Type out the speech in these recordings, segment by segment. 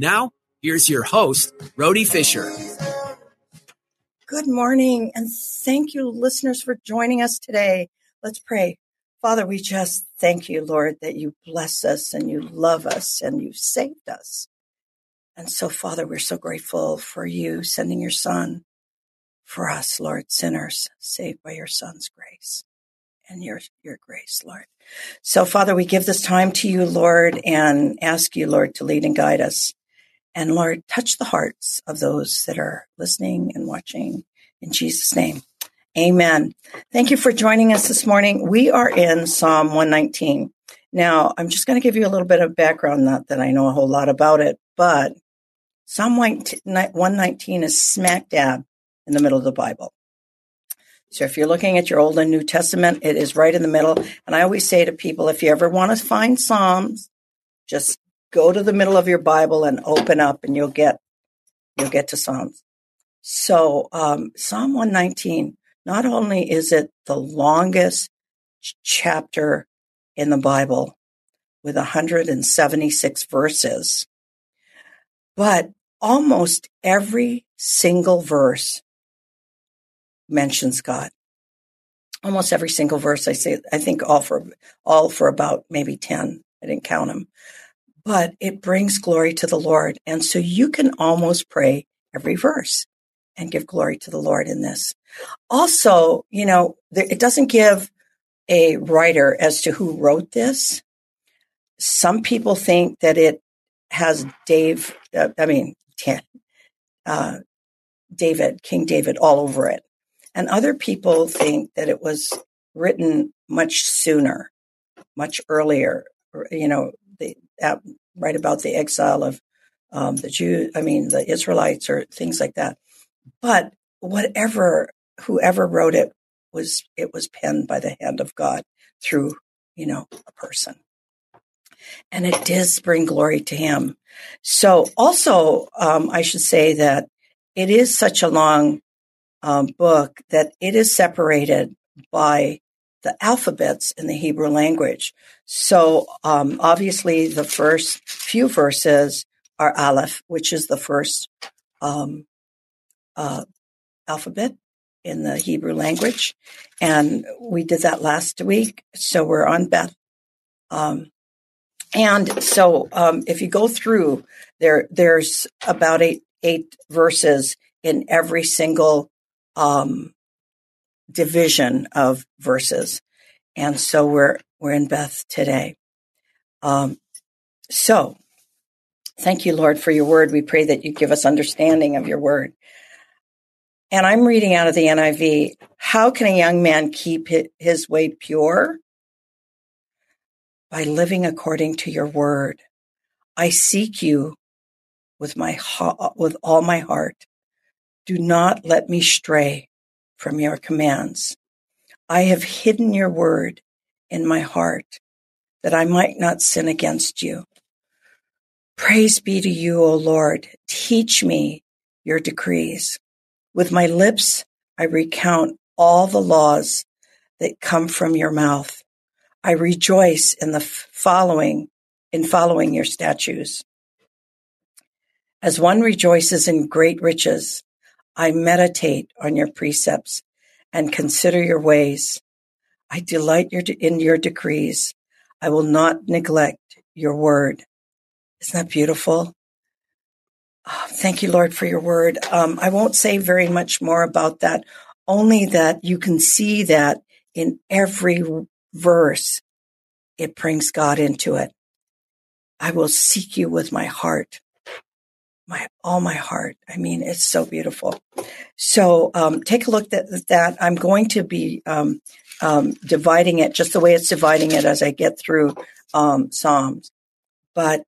Now, here's your host, Rhody Fisher. Good morning, and thank you, listeners, for joining us today. Let's pray. Father, we just thank you, Lord, that you bless us and you love us and you've saved us. And so, Father, we're so grateful for you sending your Son for us, Lord, sinners, saved by your Son's grace and your, your grace, Lord. So, Father, we give this time to you, Lord, and ask you, Lord, to lead and guide us. And Lord, touch the hearts of those that are listening and watching in Jesus' name. Amen. Thank you for joining us this morning. We are in Psalm 119. Now, I'm just going to give you a little bit of background, not that I know a whole lot about it, but Psalm 119 is smack dab in the middle of the Bible. So if you're looking at your Old and New Testament, it is right in the middle. And I always say to people, if you ever want to find Psalms, just go to the middle of your Bible and open up and you'll get, you'll get to Psalms. So, um, Psalm 119, not only is it the longest ch- chapter in the Bible with 176 verses, but almost every single verse mentions God. Almost every single verse I say, I think all for, all for about maybe 10. I didn't count them but it brings glory to the Lord. And so you can almost pray every verse and give glory to the Lord in this. Also, you know, it doesn't give a writer as to who wrote this. Some people think that it has Dave, uh, I mean, uh, David, King David all over it. And other people think that it was written much sooner, much earlier, you know, the, right about the exile of um, the Jews, I mean, the Israelites or things like that. But whatever, whoever wrote it was, it was penned by the hand of God through, you know, a person. And it does bring glory to him. So also, um, I should say that it is such a long um, book that it is separated by the alphabets in the Hebrew language. So um, obviously, the first few verses are Aleph, which is the first um, uh, alphabet in the Hebrew language, and we did that last week. So we're on Beth. Um, and so, um, if you go through there, there's about eight eight verses in every single um, division of verses. And so we're, we're in Beth today. Um, so thank you, Lord, for your word. We pray that you give us understanding of your word. And I'm reading out of the NIV. How can a young man keep his way pure? By living according to your word. I seek you with my, with all my heart. Do not let me stray from your commands. I have hidden your word in my heart that I might not sin against you. Praise be to you, O Lord. Teach me your decrees. With my lips, I recount all the laws that come from your mouth. I rejoice in the following, in following your statutes. As one rejoices in great riches, I meditate on your precepts and consider your ways. I delight in your decrees. I will not neglect your word. Isn't that beautiful? Oh, thank you, Lord, for your word. Um, I won't say very much more about that, only that you can see that in every verse, it brings God into it. I will seek you with my heart, my all my heart. I mean, it's so beautiful. So um, take a look at that. I'm going to be um, um, dividing it just the way it's dividing it as I get through um, Psalms. But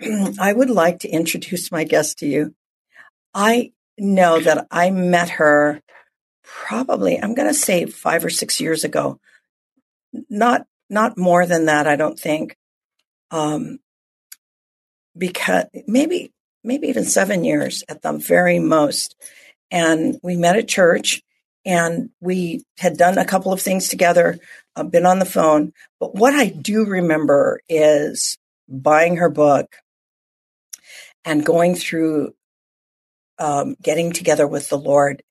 I would like to introduce my guest to you. I know that I met her probably, I'm going to say five or six years ago. Not, not more than that, I don't think. Um, because maybe, maybe even seven years at the very most. And we met at church and we had done a couple of things together, uh, been on the phone. But what I do remember is buying her book and going through um, getting together with the Lord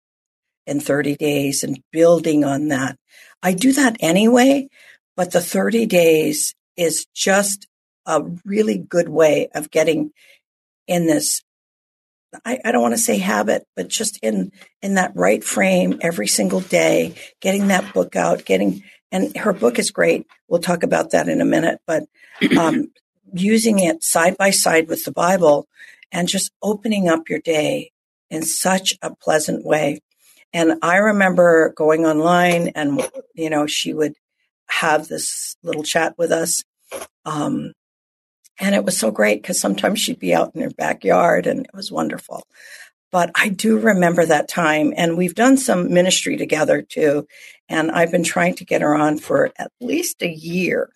in 30 days and building on that. I do that anyway, but the 30 days is just a really good way of getting in this I, I, don't want to say habit, but just in in that right frame every single day, getting that book out, getting and her book is great. We'll talk about that in a minute, but um, using it side by side with the Bible and just opening up your day in such a pleasant way. And I remember going online and, you know, she would have this little chat with us. Um, and it was so great because sometimes she'd be out in her backyard and it was wonderful. But I do remember that time and we've done some ministry together too. And I've been trying to get her on for at least a year,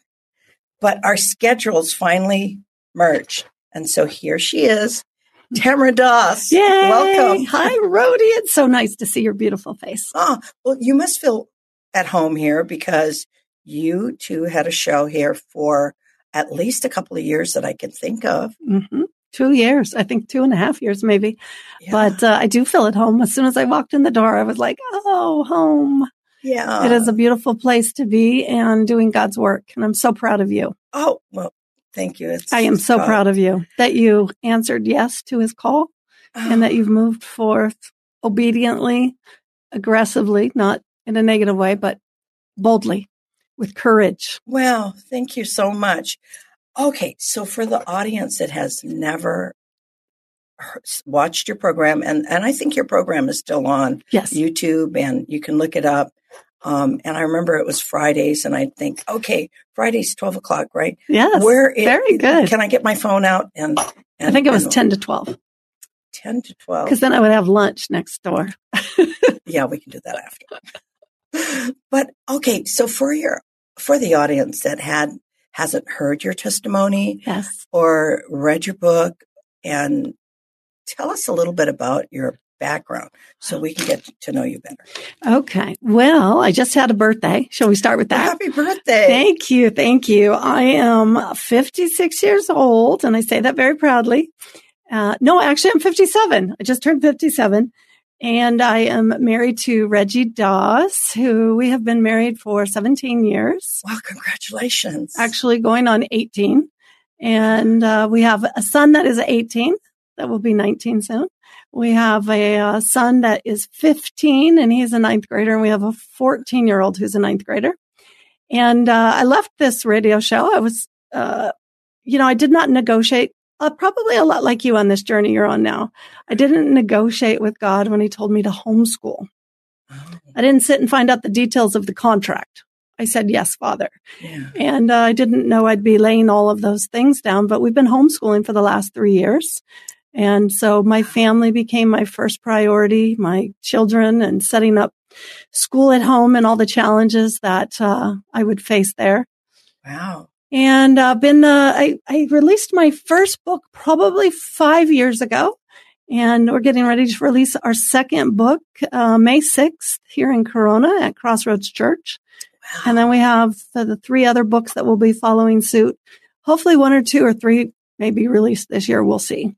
but our schedules finally merged. And so here she is, Tamara Doss. Yay! Welcome. Hi, Rhody. It's so nice to see your beautiful face. Oh, well, you must feel at home here because you two had a show here for at least a couple of years that I can think of. Mm-hmm. Two years, I think two and a half years, maybe. Yeah. But uh, I do feel at home. As soon as I walked in the door, I was like, oh, home. Yeah. It is a beautiful place to be and doing God's work. And I'm so proud of you. Oh, well, Thank you. It's I am so uh, proud of you that you answered yes to his call and that you've moved forth obediently, aggressively, not in a negative way, but boldly with courage. Well, thank you so much. Okay, so for the audience that has never watched your program, and, and I think your program is still on yes. YouTube, and you can look it up. Um, and I remember it was Fridays, and I'd think, okay, Friday's twelve o'clock, right? Yes. Where it, very good. Can I get my phone out and? and I think it was and, ten to twelve. Ten to twelve. Because then I would have lunch next door. yeah, we can do that after. But okay, so for your for the audience that had hasn't heard your testimony, yes, or read your book, and tell us a little bit about your background so we can get to know you better. Okay. Well, I just had a birthday. Shall we start with that? Happy birthday. Thank you. Thank you. I am 56 years old and I say that very proudly. Uh, no, actually I'm 57. I just turned 57 and I am married to Reggie Doss, who we have been married for 17 years. Wow. Congratulations. Actually going on 18 and uh, we have a son that is 18 that will be 19 soon. We have a, uh, son that is 15 and he's a ninth grader, and we have a 14 year old who's a ninth grader. And uh, I left this radio show. I was, uh, you know, I did not negotiate. Uh, probably a lot like you on this journey you're on now. I didn't negotiate with God when He told me to homeschool. Oh. I didn't sit and find out the details of the contract. I said, yes, father. Yeah. And uh, I didn't know I'd be laying all of those things down, but we've been homeschooling for the last three years. And so my family became my first priority, my children and setting up school at home and all the challenges that uh, I would face there. Wow. And uh, been uh, I, I released my first book probably five years ago, and we're getting ready to release our second book uh, May sixth here in Corona at Crossroads Church. Wow. And then we have the, the three other books that will be following suit. Hopefully, one or two or three may be released this year. We'll see.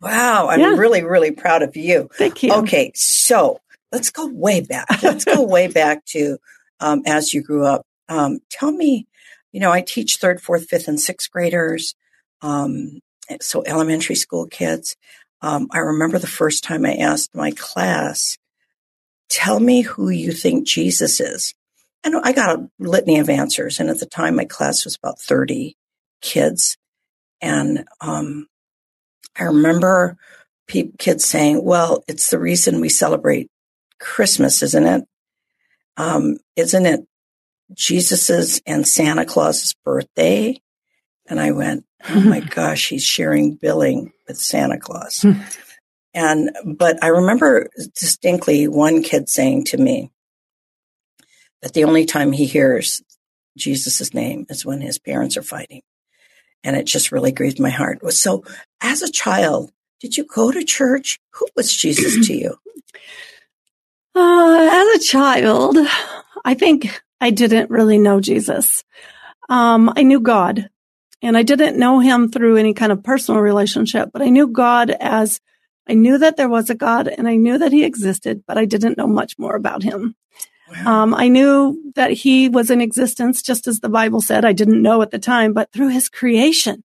Wow. I'm yeah. really, really proud of you. Thank you. Okay. So let's go way back. Let's go way back to um, as you grew up. Um, tell me you know, I teach third, fourth, fifth, and sixth graders. Um, so elementary school kids. Um, I remember the first time I asked my class, tell me who you think Jesus is. And I got a litany of answers. And at the time, my class was about 30 kids. And um, I remember pe- kids saying, well, it's the reason we celebrate Christmas, isn't it? Um, isn't it Jesus's and Santa Claus's birthday? And I went, oh my gosh, he's sharing billing with Santa Claus. and, but I remember distinctly one kid saying to me that the only time he hears Jesus' name is when his parents are fighting. And it just really grieved my heart. So as a child, did you go to church? Who was Jesus to you? Uh, as a child, I think I didn't really know Jesus. Um, I knew God and I didn't know him through any kind of personal relationship, but I knew God as I knew that there was a God and I knew that he existed, but I didn't know much more about him. Wow. Um, I knew that he was in existence just as the Bible said. I didn't know at the time, but through his creation,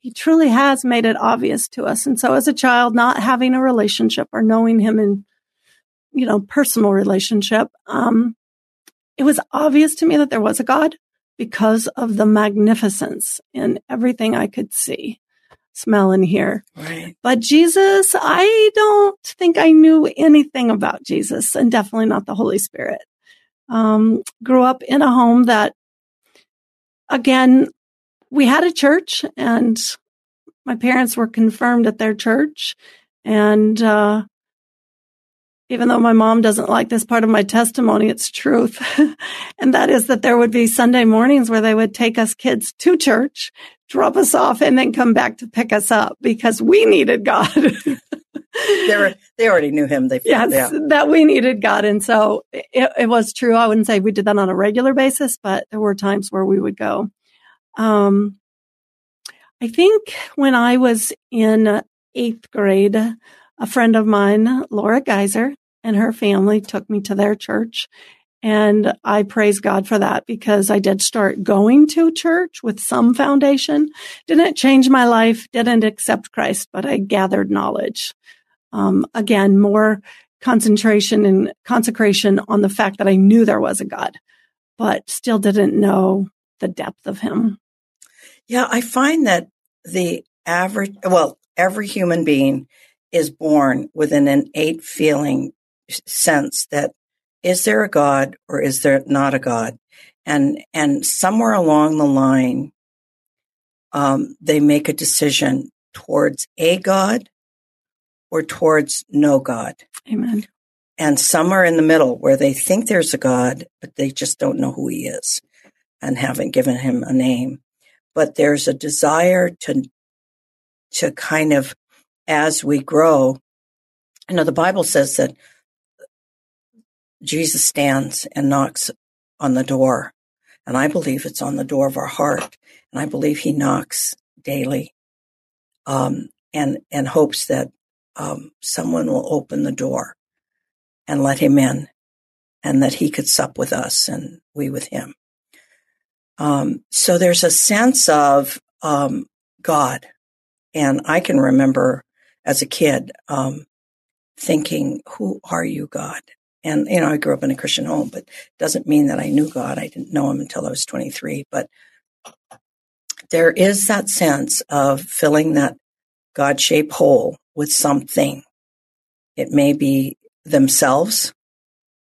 he truly has made it obvious to us. And so as a child, not having a relationship or knowing him in, you know, personal relationship, um, it was obvious to me that there was a God because of the magnificence in everything I could see, smell, and hear. Right. But Jesus, I don't think I knew anything about Jesus and definitely not the Holy Spirit. Um, grew up in a home that, again, we had a church and my parents were confirmed at their church. And, uh, even though my mom doesn't like this part of my testimony, it's truth. and that is that there would be Sunday mornings where they would take us kids to church, drop us off, and then come back to pick us up because we needed God. they were, they already knew him. They yes, that we needed God. And so it, it, was true. I wouldn't say we did that on a regular basis, but there were times where we would go. Um, I think when I was in eighth grade, a friend of mine, Laura Geyser, and her family took me to their church. And I praise God for that because I did start going to church with some foundation. Didn't change my life, didn't accept Christ, but I gathered knowledge. Um, again, more concentration and consecration on the fact that I knew there was a God, but still didn't know the depth of him. Yeah, I find that the average, well, every human being is born with an innate feeling sense that is there a God or is there not a God? And, and somewhere along the line, um, they make a decision towards a God or towards no God. Amen. And some are in the middle where they think there's a God, but they just don't know who he is and haven't given him a name. But there's a desire to, to kind of, as we grow, you know, the Bible says that Jesus stands and knocks on the door. And I believe it's on the door of our heart. And I believe he knocks daily um, and, and hopes that um, someone will open the door and let him in and that he could sup with us and we with him. Um, so there's a sense of um, God. And I can remember as a kid um, thinking, Who are you, God? And, you know, I grew up in a Christian home, but doesn't mean that I knew God. I didn't know him until I was 23. But there is that sense of filling that God shaped hole with something. It may be themselves,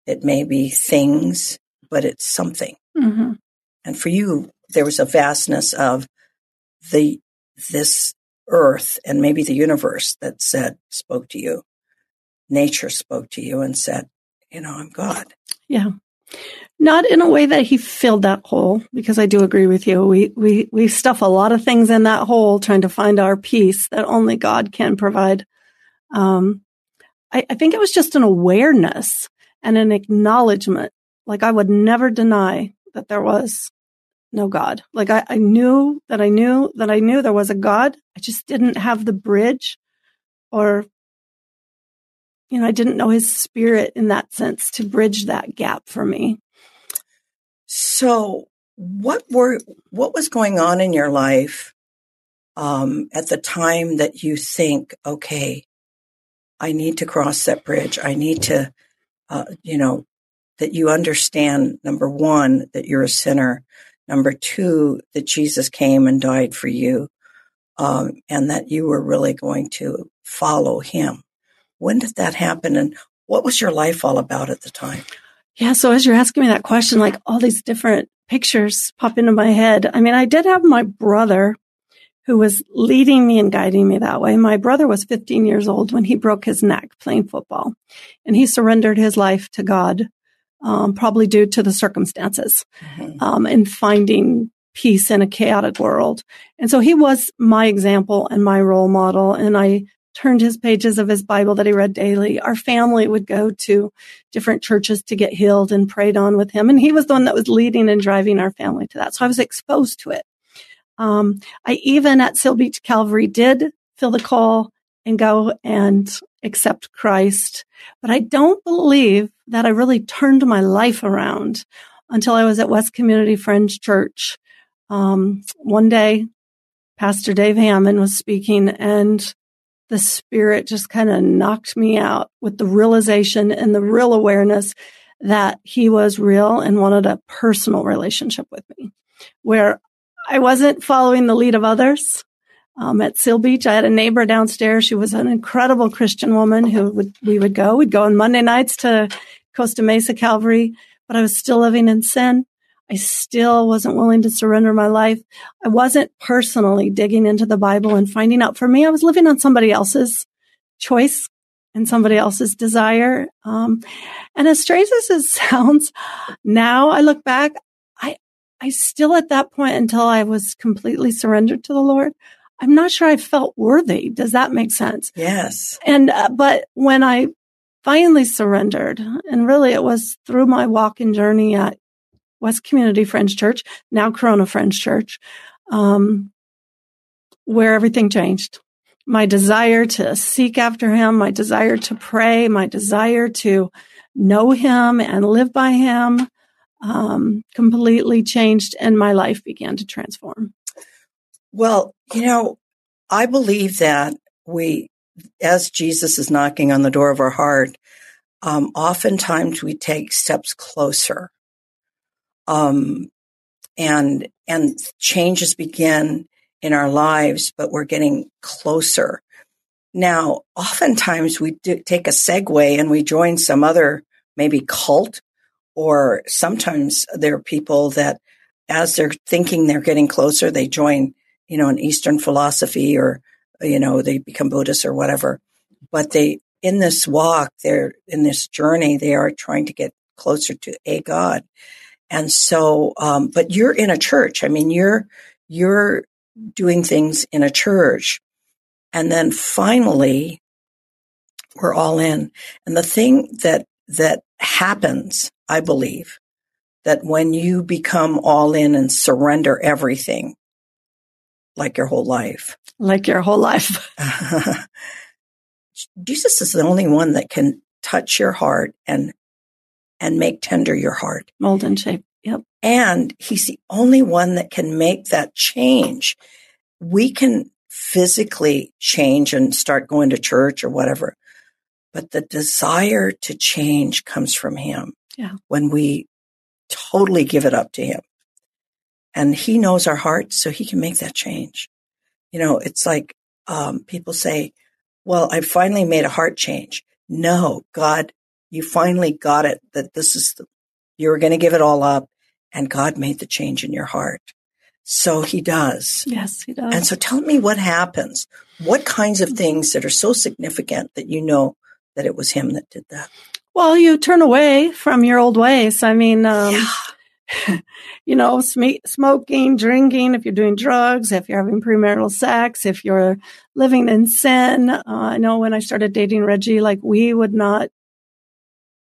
it may be things, but it's something. Mm-hmm. And for you, there was a vastness of the this earth and maybe the universe that said spoke to you. Nature spoke to you and said, you know, I'm God. Yeah. Not in a way that he filled that hole, because I do agree with you. We, we, we stuff a lot of things in that hole trying to find our peace that only God can provide. Um, I, I think it was just an awareness and an acknowledgement. Like I would never deny that there was no God. Like I, I knew that I knew that I knew there was a God. I just didn't have the bridge or you know, I didn't know his spirit in that sense to bridge that gap for me. So what were what was going on in your life um, at the time that you think, okay, I need to cross that bridge. I need to, uh, you know, that you understand number one that you're a sinner, number two that Jesus came and died for you, um, and that you were really going to follow Him. When did that happen, and what was your life all about at the time? Yeah. So as you're asking me that question, like all these different pictures pop into my head. I mean, I did have my brother who was leading me and guiding me that way. My brother was 15 years old when he broke his neck playing football and he surrendered his life to God, um, probably due to the circumstances, mm-hmm. um, and finding peace in a chaotic world. And so he was my example and my role model. And I turned his pages of his Bible that he read daily. Our family would go to different churches to get healed and prayed on with him. And he was the one that was leading and driving our family to that. So I was exposed to it. Um, I even at Seal Beach Calvary did feel the call and go and accept Christ. But I don't believe that I really turned my life around until I was at West Community Friends Church. Um, one day, Pastor Dave Hammond was speaking and the spirit just kind of knocked me out with the realization and the real awareness that he was real and wanted a personal relationship with me where I wasn't following the lead of others. Um, at Seal Beach, I had a neighbor downstairs. She was an incredible Christian woman who would, we would go. We'd go on Monday nights to Costa Mesa Calvary, but I was still living in sin. I still wasn't willing to surrender my life. I wasn't personally digging into the Bible and finding out for me, I was living on somebody else's choice and somebody else's desire. Um, and as strange as it sounds, now I look back, I, I still at that point until I was completely surrendered to the Lord, I'm not sure I felt worthy. Does that make sense? Yes. And, uh, but when I finally surrendered, and really it was through my walk and journey at West Community Friends Church, now Corona Friends Church, um, where everything changed. My desire to seek after him, my desire to pray, my desire to know him and live by him, um, completely changed and my life began to transform. Well, you know, I believe that we, as Jesus is knocking on the door of our heart, um, oftentimes we take steps closer um, and and changes begin in our lives, but we're getting closer. Now, oftentimes we take a segue and we join some other maybe cult, or sometimes there are people that, as they're thinking they're getting closer, they join, you know, an Eastern philosophy or, you know, they become Buddhist or whatever. But they, in this walk, they're in this journey, they are trying to get closer to a God. And so, um, but you're in a church. I mean, you're, you're doing things in a church. And then finally, we're all in. And the thing that, that happens, I believe, that when you become all in and surrender everything, like your whole life, like your whole life, Jesus is the only one that can touch your heart and and make tender your heart. Mold and shape. Yep. And he's the only one that can make that change. We can physically change and start going to church or whatever, but the desire to change comes from him. Yeah. When we totally give it up to him. And he knows our hearts, so he can make that change. You know, it's like um, people say, well, I finally made a heart change. No, God you finally got it that this is the, you were going to give it all up and God made the change in your heart. So he does. Yes, he does. And so tell me what happens. What kinds of things that are so significant that you know that it was him that did that? Well, you turn away from your old ways. I mean, um, yeah. you know, sm- smoking, drinking, if you're doing drugs, if you're having premarital sex, if you're living in sin. Uh, I know when I started dating Reggie, like we would not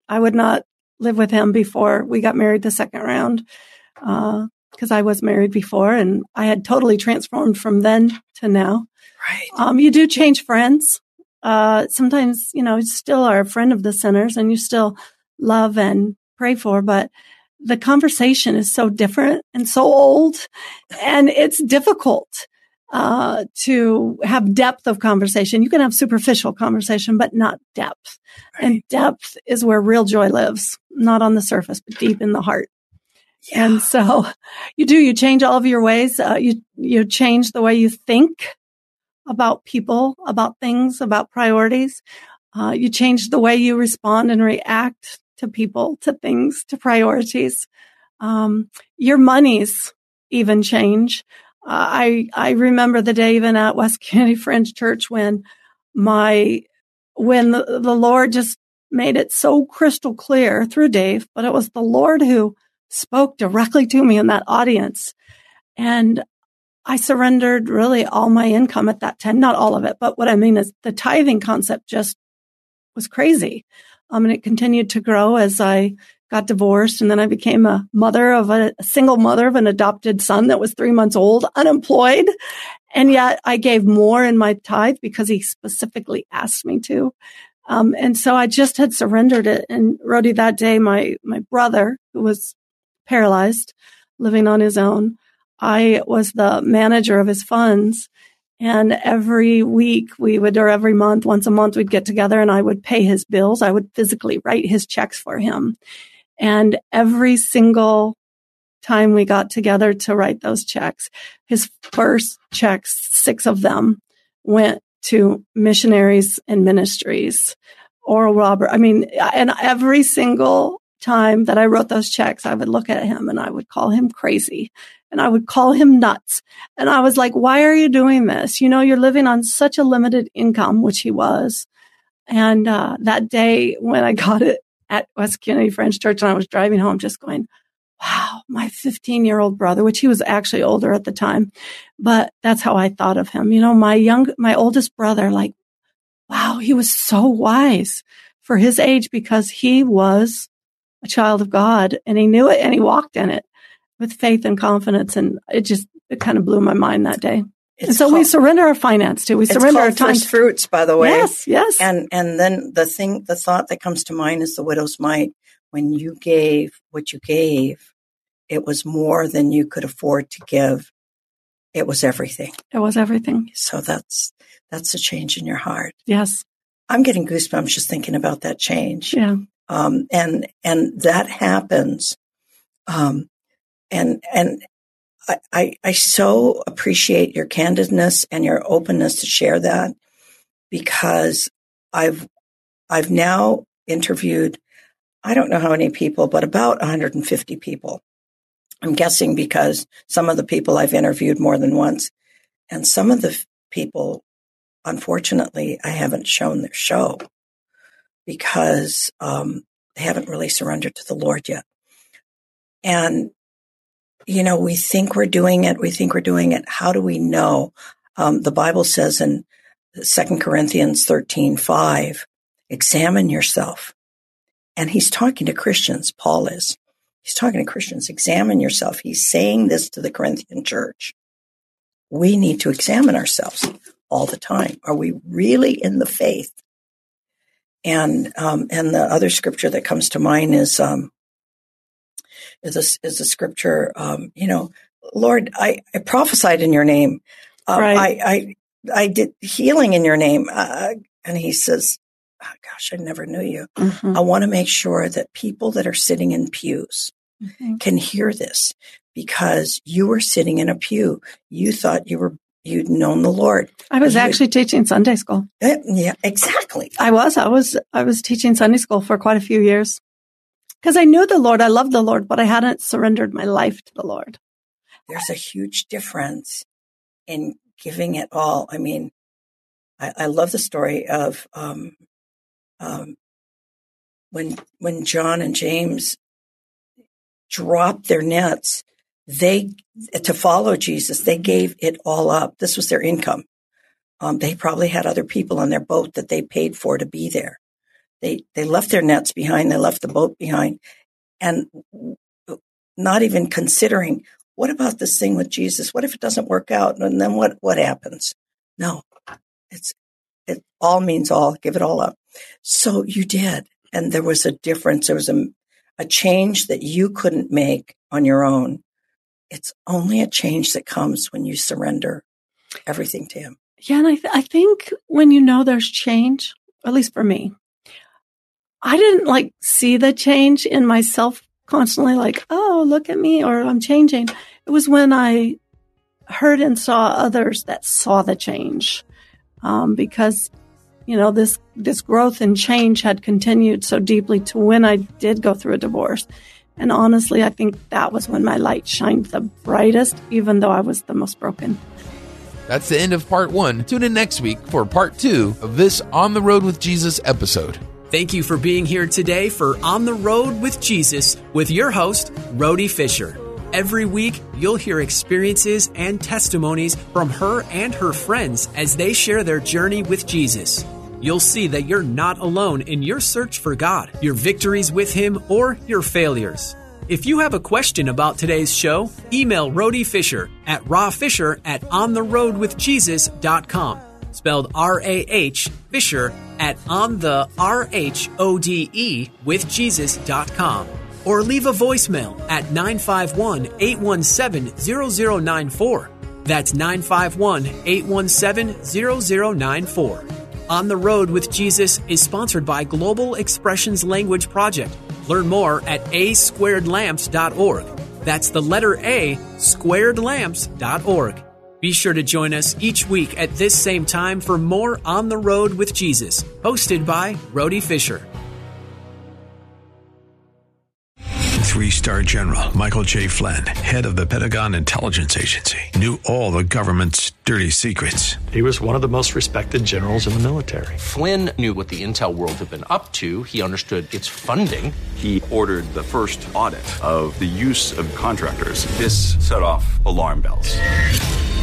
I would not live with him before we got married the second round because uh, I was married before and I had totally transformed from then to now. Right. Um, you do change friends. Uh, sometimes, you know, you still are a friend of the sinners and you still love and pray for, but the conversation is so different and so old and it's difficult uh, to have depth of conversation. You can have superficial conversation, but not depth. Right. And depth is where real joy lives, not on the surface, but deep in the heart. Yeah. And so you do, you change all of your ways. Uh, you, you change the way you think about people, about things, about priorities. Uh, you change the way you respond and react to people, to things, to priorities. Um, your monies even change. I I remember the day even at West Kennedy Friends Church when my when the, the Lord just made it so crystal clear through Dave, but it was the Lord who spoke directly to me in that audience. And I surrendered really all my income at that time, not all of it, but what I mean is the tithing concept just was crazy. Um, and it continued to grow as I got divorced. And then I became a mother of a, a single mother of an adopted son that was three months old, unemployed. And yet I gave more in my tithe because he specifically asked me to. Um, and so I just had surrendered it. And Rhody, that day, my, my brother, who was paralyzed, living on his own, I was the manager of his funds. And every week we would, or every month, once a month, we'd get together and I would pay his bills. I would physically write his checks for him. And every single time we got together to write those checks, his first checks, six of them went to missionaries and ministries. Oral Robert. I mean, and every single time that I wrote those checks, I would look at him and I would call him crazy and I would call him nuts. And I was like, why are you doing this? You know, you're living on such a limited income, which he was. And uh, that day when I got it at West Kennedy Friends Church and I was driving home, just going, wow, my 15 year old brother, which he was actually older at the time, but that's how I thought of him. You know, my young, my oldest brother, like, wow, he was so wise for his age because he was a child of God and he knew it and he walked in it with faith and confidence. And it just, it kind of blew my mind that day. It's and so called, we surrender our finance to. We surrender our time. First fruits, by the way. Yes, yes. And and then the thing, the thought that comes to mind is the widow's mite. When you gave what you gave, it was more than you could afford to give. It was everything. It was everything. So that's that's a change in your heart. Yes. I'm getting goosebumps just thinking about that change. Yeah. Um, and and that happens. Um, and and I, I, so appreciate your candidness and your openness to share that because I've I've now interviewed I don't know how many people, but about 150 people. I'm guessing because some of the people I've interviewed more than once, and some of the people, unfortunately, I haven't shown their show because um, they haven't really surrendered to the Lord yet. And you know, we think we're doing it. We think we're doing it. How do we know? Um, the Bible says in Second Corinthians 13, 5, examine yourself. And he's talking to Christians. Paul is. He's talking to Christians. Examine yourself. He's saying this to the Corinthian church. We need to examine ourselves all the time. Are we really in the faith? And um, and the other scripture that comes to mind is um, is a, is a scripture. Um, you know, Lord, I, I prophesied in your name. Uh, right. I, I, I did healing in your name. Uh, and he says, oh, gosh, I never knew you. Mm-hmm. I want to make sure that people that are sitting in pews mm-hmm. can hear this because you were sitting in a pew. You thought you were you'd known the Lord. I was actually teaching Sunday school. Yeah, exactly. I was. I was. I was teaching Sunday school for quite a few years because I knew the Lord, I loved the Lord, but I hadn't surrendered my life to the Lord. There's a huge difference in giving it all. I mean, I, I love the story of um, um, when when John and James dropped their nets. They to follow Jesus. They gave it all up. This was their income. Um, they probably had other people on their boat that they paid for to be there. They they left their nets behind. They left the boat behind, and not even considering what about this thing with Jesus? What if it doesn't work out? And then what what happens? No, it's it all means all. Give it all up. So you did, and there was a difference. There was a a change that you couldn't make on your own. It's only a change that comes when you surrender everything to Him. Yeah. And I, th- I think when you know there's change, at least for me, I didn't like see the change in myself constantly, like, oh, look at me, or I'm changing. It was when I heard and saw others that saw the change. Um, because, you know, this, this growth and change had continued so deeply to when I did go through a divorce. And honestly, I think that was when my light shined the brightest, even though I was the most broken. That's the end of part one. Tune in next week for part two of this On the Rhode with Jesus episode. Thank you for being here today for On the Rhode with Jesus with your host, Rhody Fisher. Every week, you'll hear experiences and testimonies from her and her friends as they share their journey with Jesus. You'll see that you're not alone in your search for God, your victories with Him, or your failures. If you have a question about today's show, email Rhody Fisher at rawfisher at ontherhodewithjesus.com. Spelled R A H Fisher at on the R H O D E with Jesus.com. Or leave a voicemail at 951 817 0094. That's 951 817 0094. On the Rhode with Jesus is sponsored by Global Expressions Language Project. Learn more at asquaredlamps.org. That's the letter A, squaredlamps.org. Be sure to join us each week at this same time for more On the Rhode with Jesus, hosted by Rhody Fisher. Three star general Michael J. Flynn, head of the Pentagon Intelligence Agency, knew all the government's dirty secrets. He was one of the most respected generals in the military. Flynn knew what the intel world had been up to. He understood its funding. He ordered the first audit of the use of contractors. This set off alarm bells.